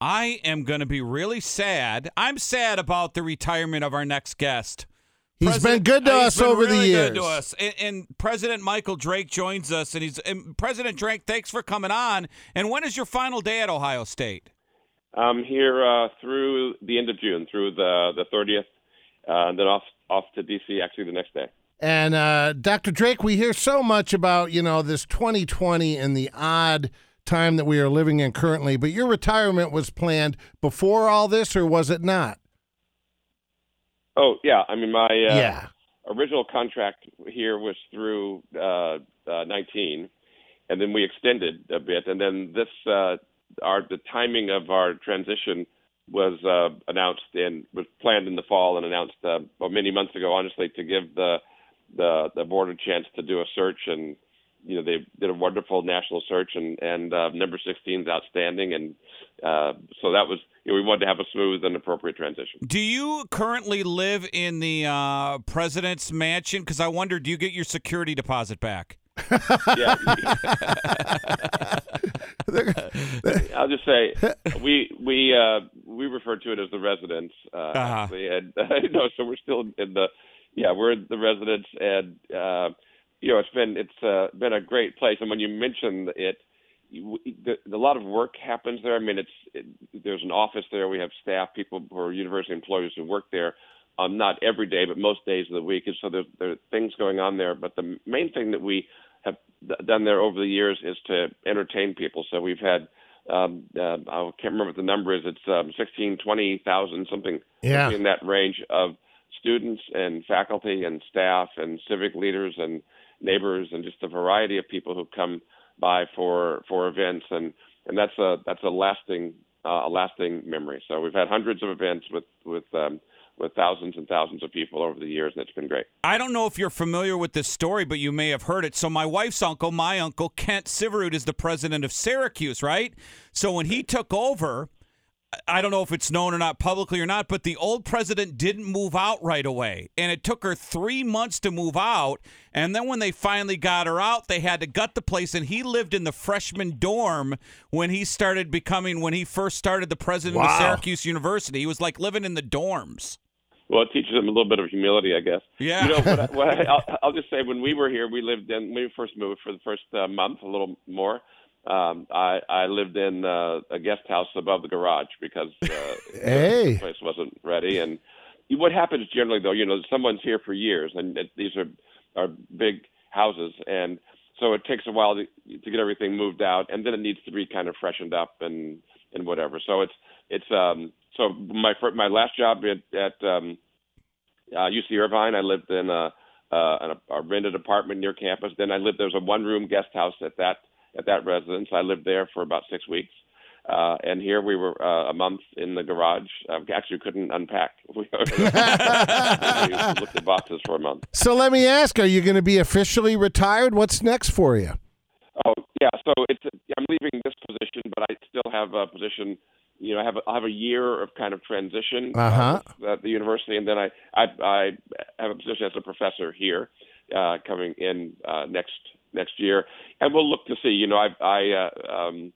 I am going to be really sad. I'm sad about the retirement of our next guest. He's President- been good to he's us been over the really years. Good to us. And, and President Michael Drake joins us, and he's and President Drake. Thanks for coming on. And when is your final day at Ohio State? I'm here uh, through the end of June, through the the 30th, uh, and then off off to DC actually the next day. And uh, Dr. Drake, we hear so much about you know this 2020 and the odd time that we are living in currently. But your retirement was planned before all this, or was it not? Oh yeah, I mean my uh, yeah. original contract here was through uh, uh, 19, and then we extended a bit, and then this uh, our the timing of our transition was uh, announced and was planned in the fall and announced uh, well, many months ago, honestly, to give the the the board a chance to do a search and. You know they did a wonderful national search and and uh, number 16 is outstanding and uh, so that was you know, we wanted to have a smooth and appropriate transition. Do you currently live in the uh, president's mansion? Because I wonder, do you get your security deposit back? yeah. I'll just say we we uh, we refer to it as the residence, uh, Uh-huh. and uh, no, so we're still in the yeah we're in the residence, and uh, you know it's been it's uh, been a great place, and when you mention it. You, the, a lot of work happens there. I mean, it's it, there's an office there. We have staff, people who are university employees who work there. Um, not every day, but most days of the week. And so there, there are things going on there. But the main thing that we have done there over the years is to entertain people. So we've had, um, uh, I can't remember what the number is. It's um, 16, 20,000, something Yeah. in that range of students and faculty and staff and civic leaders and neighbors and just a variety of people who come by for for events and and that's a that's a lasting uh, a lasting memory. So we've had hundreds of events with with um, with thousands and thousands of people over the years, and it's been great. I don't know if you're familiar with this story, but you may have heard it. So my wife's uncle, my uncle Kent Syverud, is the president of Syracuse, right? So when he took over, I don't know if it's known or not publicly or not, but the old president didn't move out right away, and it took her three months to move out. And then when they finally got her out, they had to gut the place, and he lived in the freshman dorm when he started becoming when he first started the president of Syracuse University. He was like living in the dorms. Well, it teaches them a little bit of humility, I guess. Yeah. You know, what I, what I, I'll, I'll just say when we were here, we lived in when we first moved for the first uh, month, a little more. Um, I I lived in uh, a guest house above the garage because uh, Hey. the place wasn't ready. And what happens generally, though, you know, someone's here for years, and it, these are are big houses, and so it takes a while to, to get everything moved out, and then it needs to be kind of freshened up and and whatever. So it's it's um so my my last job at at um, uh, UC Irvine, I lived in a, uh, a, a rented apartment near campus. Then I lived there was a one room guest house at that at that residence. I lived there for about six weeks. Uh, and here we were uh, a month in the garage. Uh, actually, couldn't unpack. We looked at boxes for a month. So let me ask: Are you going to be officially retired? What's next for you? Oh yeah, so it's I'm leaving this position, but I still have a position. You know, I have a, I have a year of kind of transition Uh-huh. with, at the university, and then I I, I have a position as a professor here, uh, coming in uh, next next year, and we'll look to see. You know, I I uh, um,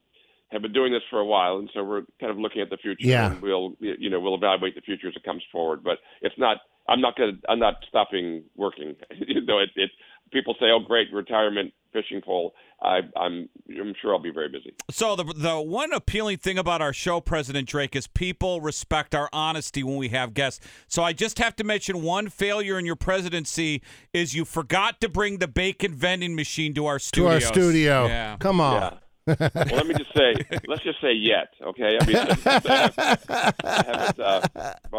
have been doing this for a while, and so we're kind of looking at the future. Yeah. And we'll you know we'll evaluate the future as it comes forward, but it's not. I'm not going. to I'm not stopping working. you know, it, it. People say, "Oh, great retirement fishing pole." I, I'm. I'm sure I'll be very busy. So the the one appealing thing about our show, President Drake, is people respect our honesty when we have guests. So I just have to mention one failure in your presidency is you forgot to bring the bacon vending machine to our studio. To our studio. Yeah. Come on. Yeah. Well, let me just say, let's just say yet, okay? I mean, I haven't uh,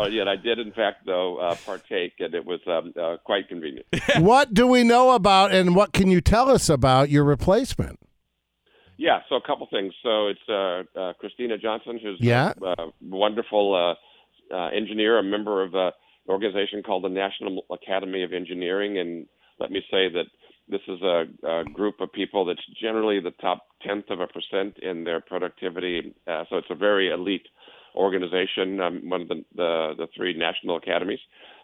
it yet. I did, in fact, though, uh, partake, and it was um, uh, quite convenient. what do we know about, and what can you tell us about your replacement? Yeah, so a couple things. So it's uh, uh, Kristina Johnson, who's Yeah. a, uh wonderful uh, uh, engineer, a member of uh, an organization called the National Academy of Engineering. And let me say that this is a, a group of people that's generally the top tenth of a percent in their productivity. Uh, so it's a very elite organization, um, one of the, the, the three national academies.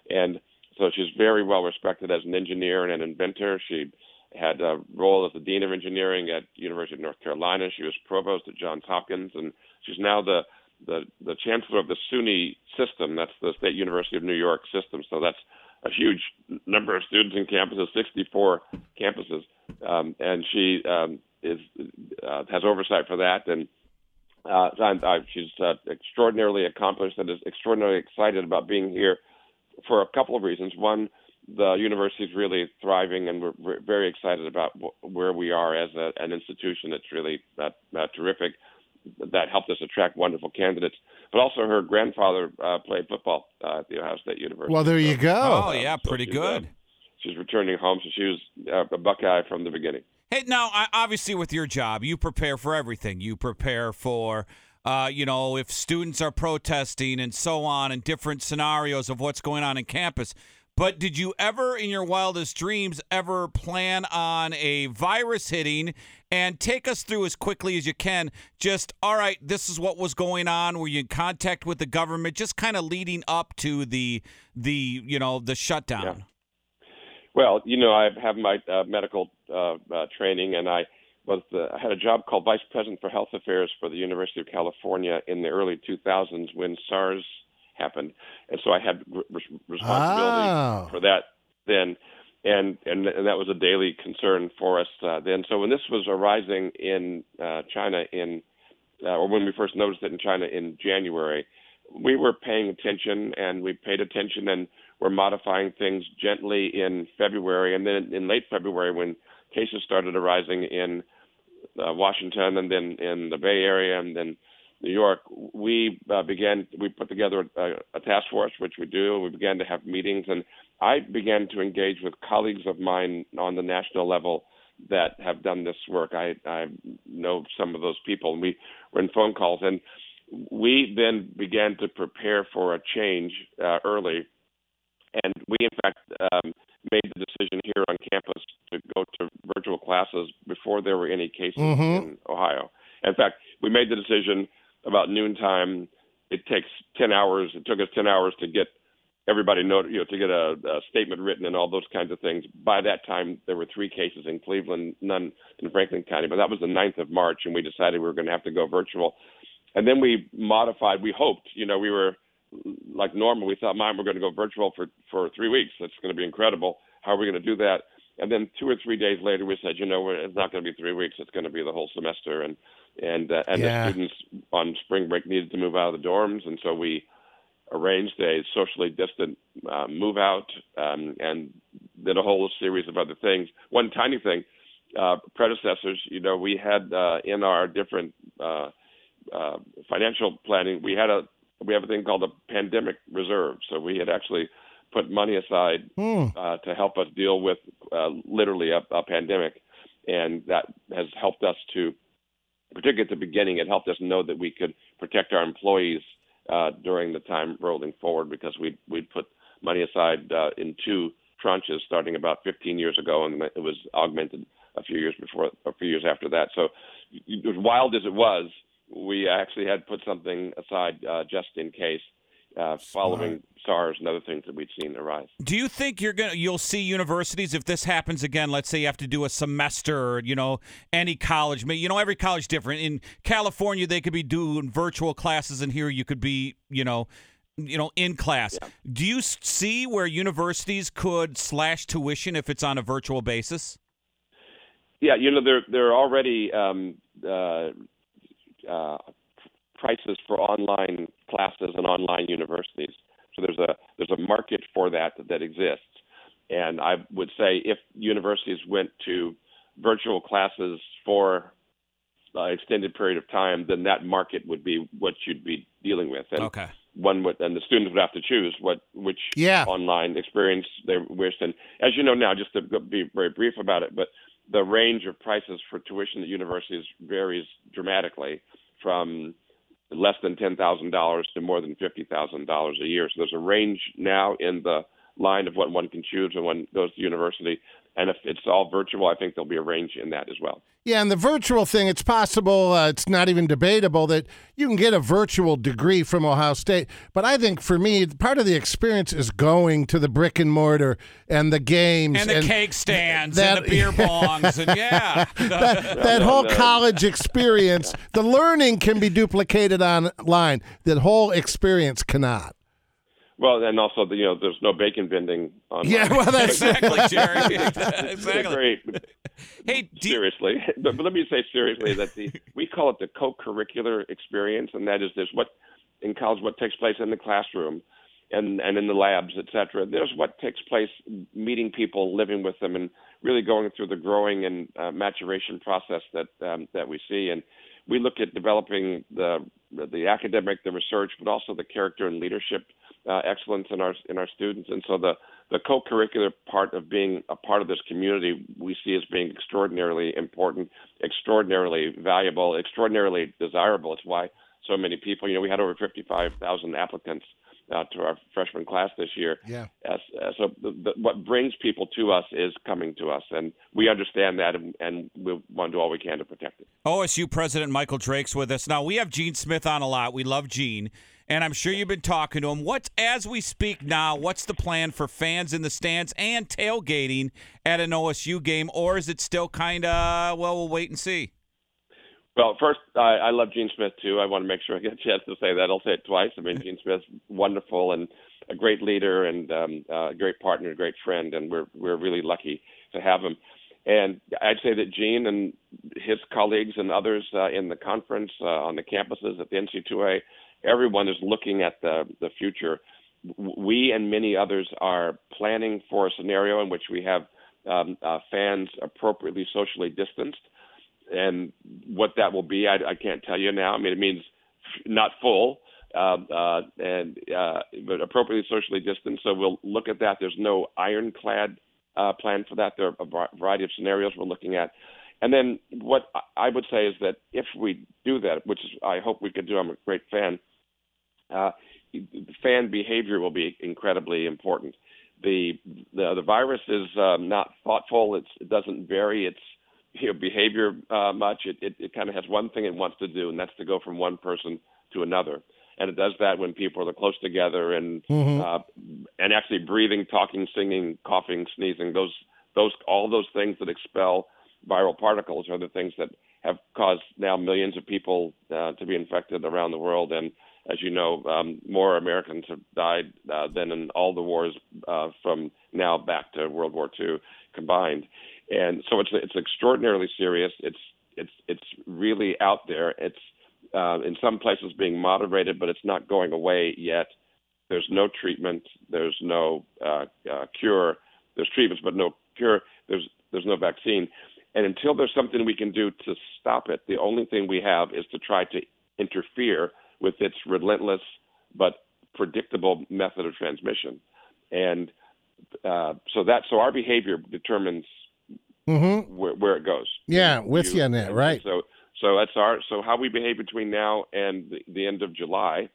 And so she's very well respected as an engineer and an inventor. She had a role as the dean of engineering at University of North Carolina. She was provost at Johns Hopkins, and she's now the the the chancellor of the SUNY system. That's the State University of New York system. So that's a huge number of students and campuses, 64 campuses, um, and she um, is uh, has oversight for that. And uh, I, she's uh, extraordinarily accomplished and is extraordinarily excited about being here for a couple of reasons. One, the university is really thriving, and we're, we're very excited about wh- where we are as a, an institution. It's really uh, uh, terrific. That helped us attract wonderful candidates. But also, her grandfather uh, played football uh, at the Ohio State University. Well, there so, you go. Oh, yeah, pretty she's, good. uh, she's returning home, so she was uh, a Buckeye from the beginning. Hey, now, I- obviously, with your job, you prepare for everything. You prepare for, uh, you know, if students are protesting and so on, and different scenarios of what's going on in campus. But did you ever, in your wildest dreams, ever plan on a virus hitting? And take us through as quickly as you can. Just, all right, this is what was going on. Were you in contact with the government? Just kind of leading up to the, the, you know, the shutdown. Yeah. Well, you know, I have my uh, medical uh, uh, training, and I was the, I had a job called vice president for health affairs for the University of California in the early 2000s when SARS happened, and so I had re- responsibility Oh. for that then, and, and and that was a daily concern for us uh, then. So when this was arising in uh, China in, uh, or when we first noticed it in China in January, we were paying attention, and we paid attention, and we're modifying things gently in February, and then in late February when cases started arising in uh, Washington and then in the Bay Area and then New York, we uh, began. We put together a, a task force, which we do. We began to have meetings, and I began to engage with colleagues of mine on the national level that have done this work. I, I know some of those people, and we were in phone calls, and we then began to prepare for a change uh, early. And we, in fact, um, made the decision here on campus to go to virtual classes before there were any cases Mhm. in Ohio. In fact, we made the decision about noontime. It takes 10 hours. It took us 10 hours to get everybody know, you know, to get a, a statement written and all those kinds of things. By that time, there were three cases in Cleveland, none in Franklin County. But that was the 9th of March, and we decided we were going to have to go virtual. And then we modified. We hoped, you know, we were like normal. We thought, "Mom, we're going to go virtual for for three weeks. That's going to be incredible. How are we going to do that?" And then two or three days later, we said, "You know, it's not going to be three weeks. It's going to be the whole semester." And and uh, and Yeah. the students on spring break needed to move out of the dorms, and so we arranged a socially distant uh, move out um, and did a whole series of other things. One tiny thing, uh, predecessors, you know, we had uh, in our different uh, uh, financial planning, we had a we have a thing called a pandemic reserve. So we had actually put money aside Hmm. uh, to help us deal with uh, literally a, a pandemic, and that has helped us to, particularly at the beginning, it helped us know that we could protect our employees uh, during the time rolling forward because we we put money aside uh, in two tranches starting about 15 years ago, and it was augmented a few years before, a few years after that. So, as wild as it was, we actually had put something aside uh, just in case, uh, following SARS and other things that we'd seen arise. Do you think you're gonna you'll see universities if this happens again? Let's say you have to do a semester, or, you know, any college. You know, every college different. In California, they could be doing virtual classes, and here you could be, you know, you know, in class. Do you see where universities could slash tuition if it's on a virtual basis? Yeah, you know, there are already um, uh, uh, prices for online classes and online universities. So there's a there's a market for that that exists. And I would say if universities went to virtual classes for an extended period of time, then that market would be what you'd be dealing with. And Okay. one would and the students would have to choose what which Yeah. online experience they wished. And as you know now, just to be very brief about it, but the range of prices for tuition at universities varies dramatically from less than ten thousand dollars to more than fifty thousand dollars a year. So there's a range now in the line of what one can choose when one goes to university. And if it's all virtual, I think there'll be a range in that as well. Yeah, and the virtual thing, it's possible, uh, it's not even debatable that you can get a virtual degree from Ohio State. But I think for me, part of the experience is going to the brick and mortar and the games and the cake stands and the beer bongs and yeah, that, that whole college experience. The learning can be duplicated online. That whole experience cannot. Well, and also, the, you know, there's no bacon vending on. Yeah, well, that's exactly, Jerry. exactly. Great. Hey, seriously, but, but let me say seriously that the we call it the co-curricular experience, and that is this: what in college what takes place in the classroom, and and in the labs, et cetera. There's what takes place meeting people, living with them, and really going through the growing and uh, maturation process that um, that we see. And we look at developing the the academic, the research, but also the character and leadership uh, excellence in our in our students. And so the the co-curricular part of being a part of this community we see as being extraordinarily important, extraordinarily valuable, extraordinarily desirable. It's why so many people, you know, we had over 55,000 applicants uh, to our freshman class this year. Yeah. Uh, so the, the, what brings people to us is coming to us, and we understand that, and, and we want to do all we can to protect it. OSU President Michael Drake's with us now. We have Gene Smith on a lot. We love Gene and I'm sure you've been talking to him. What's as we speak now? What's the plan for fans in the stands and tailgating at an OSU game, or is it still kind of well? We'll wait and see. Well, first, I, I love Gene Smith too. I want to make sure I get a chance to say that. I'll say it twice. I mean, Gene Smith's wonderful and a great leader and um, a great partner, a great friend, and we're we're really lucky to have him. And I'd say that Gene and his colleagues and others uh, in the conference, uh, on the campuses at the NCAA, everyone is looking at the the future. We and many others are planning for a scenario in which we have um, uh, fans appropriately socially distanced, and what that will be, I, I can't tell you now. I mean, it means not full, uh, uh, and uh, but appropriately socially distanced. So we'll look at that. There's no ironclad uh, plan for that. There are a variety of scenarios we're looking at. And then what I would say is that if we do that, which I hope we could do, I'm a great fan. Uh, fan behavior will be incredibly important. The the, the virus is um, not thoughtful. It's, it doesn't vary its you know, behavior uh, much. It, it, it kind of has one thing it wants to do, and that's to go from one person to another. And it does that when people are close together and mm-hmm. uh, and actually breathing, talking, singing, coughing, sneezing. Those those all those things that expel viral particles are the things that have caused now millions of people uh, to be infected around the world. And as you know, um, more Americans have died uh, than in all the wars uh, from now back to World War II combined. And so it's it's extraordinarily serious. It's it's it's really out there. It's uh, in some places being moderated, but it's not going away yet. There's no treatment. There's no uh, uh, cure. There's treatments, but no cure. There's there's no vaccine. And until there's something we can do to stop it, the only thing we have is to try to interfere with its relentless but predictable method of transmission. And uh, so that so our behavior determines mm-hmm. where, where, it goes. Yeah, with you, you on that, right? So so that's our so how we behave between now and the, the end of July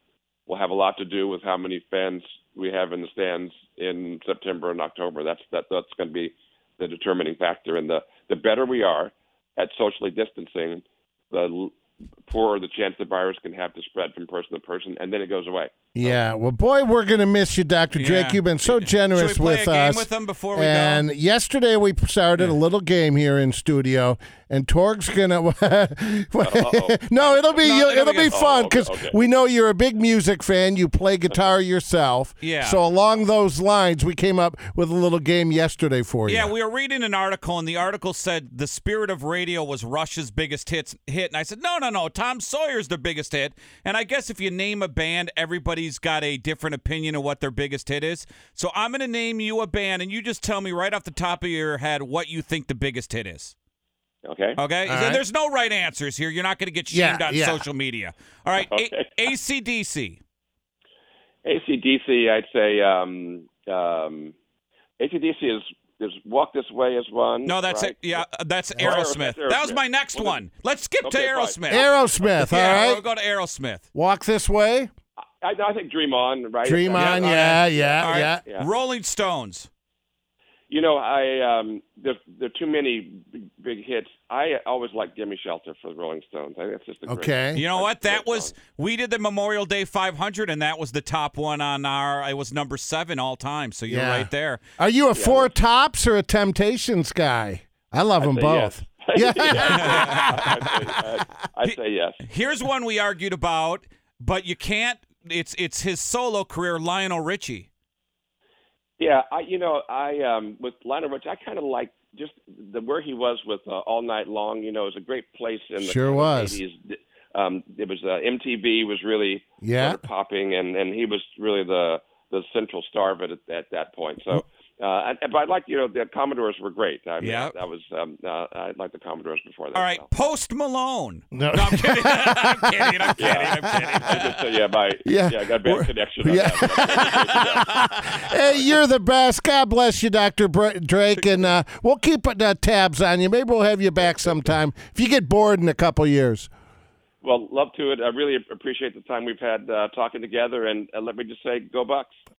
will have a lot to do with how many fans we have in the stands in September and October. That's that that's going to be the determining factor. And the, the better we are at socially distancing, the poorer the chance the virus can have to spread from person to person, and then it goes away. Yeah, well, boy, we're going to miss you, Dr. Yeah. Drake. You've been so generous with us. with them before we and go? yesterday we started a little game here in studio, and Torg's gonna. no, it'll be no, it'll be oh, fun because oh, okay, okay. we know you're a big music fan. You play guitar yourself. Yeah. So along those lines, we came up with a little game yesterday for you. Yeah, we were reading an article, and the article said the spirit of radio was Rush's biggest hits hit, and I said, no, no, no, Tom Sawyer's the biggest hit. And I guess if you name a band, everybody's got a different opinion of what their biggest hit is. So I'm going to name you a band, and you just tell me right off the top of your head what you think the biggest hit is. Okay. Okay. So right. There's no right answers here. You're not going to get shamed yeah, on yeah. social media. All right. Okay. A- ACDC. ACDC, I'd say um, um, ACDC is there's Walk This Way is one. No, that's right? it. Yeah, that's Aerosmith. Aerosmith. That was my next one. Let's skip okay, to Aerosmith. Aerosmith. yeah, all right. We'll go to Aerosmith. Walk This Way. I, I think Dream On, right? Dream on, all yeah, right. yeah, All right. yeah. Yeah. Rolling Stones. You know, I um, there there are too many big, big hits. I always like "Gimme Shelter" for the Rolling Stones. I think that's just a great. Okay. You know what? That was song. we did the Memorial Day 500, and that was the top one on our. It was number seven all time. So you're Yeah. right there. Are you a Four Tops or a Temptations guy? I love them both. yes. Yeah. I'd say, I'd, I'd say yes. Here's one we argued about, but you can't. It's it's his solo career, Lionel Richie. Yeah, I you know I um with Lionel Richie, I kind of like just the where he was with uh, All Night Long. You know, it was a great place in the Sure was. 80s. Um, it was uh, MTV was really Yeah. popping, and and he was really the the central star of it at, at that point. So. Uh, but I like, you know, the Commodores were great. I mean, Yeah. that was, um, uh, I liked the Commodores before that. All right, so. Post Malone. No. I'm kidding. I'm kidding. I'm kidding. I'm I kidding. just say, yeah, by, Yeah. yeah, I got a bad We're- connection. On yeah. that. hey, you're the best. God bless you, Dr. Br- Drake. And uh, we'll keep uh, tabs on you. Maybe we'll have you back sometime if you get bored in a couple years. Well, love to it. I really appreciate the time we've had uh, talking together, and uh, let me just say, go Bucks.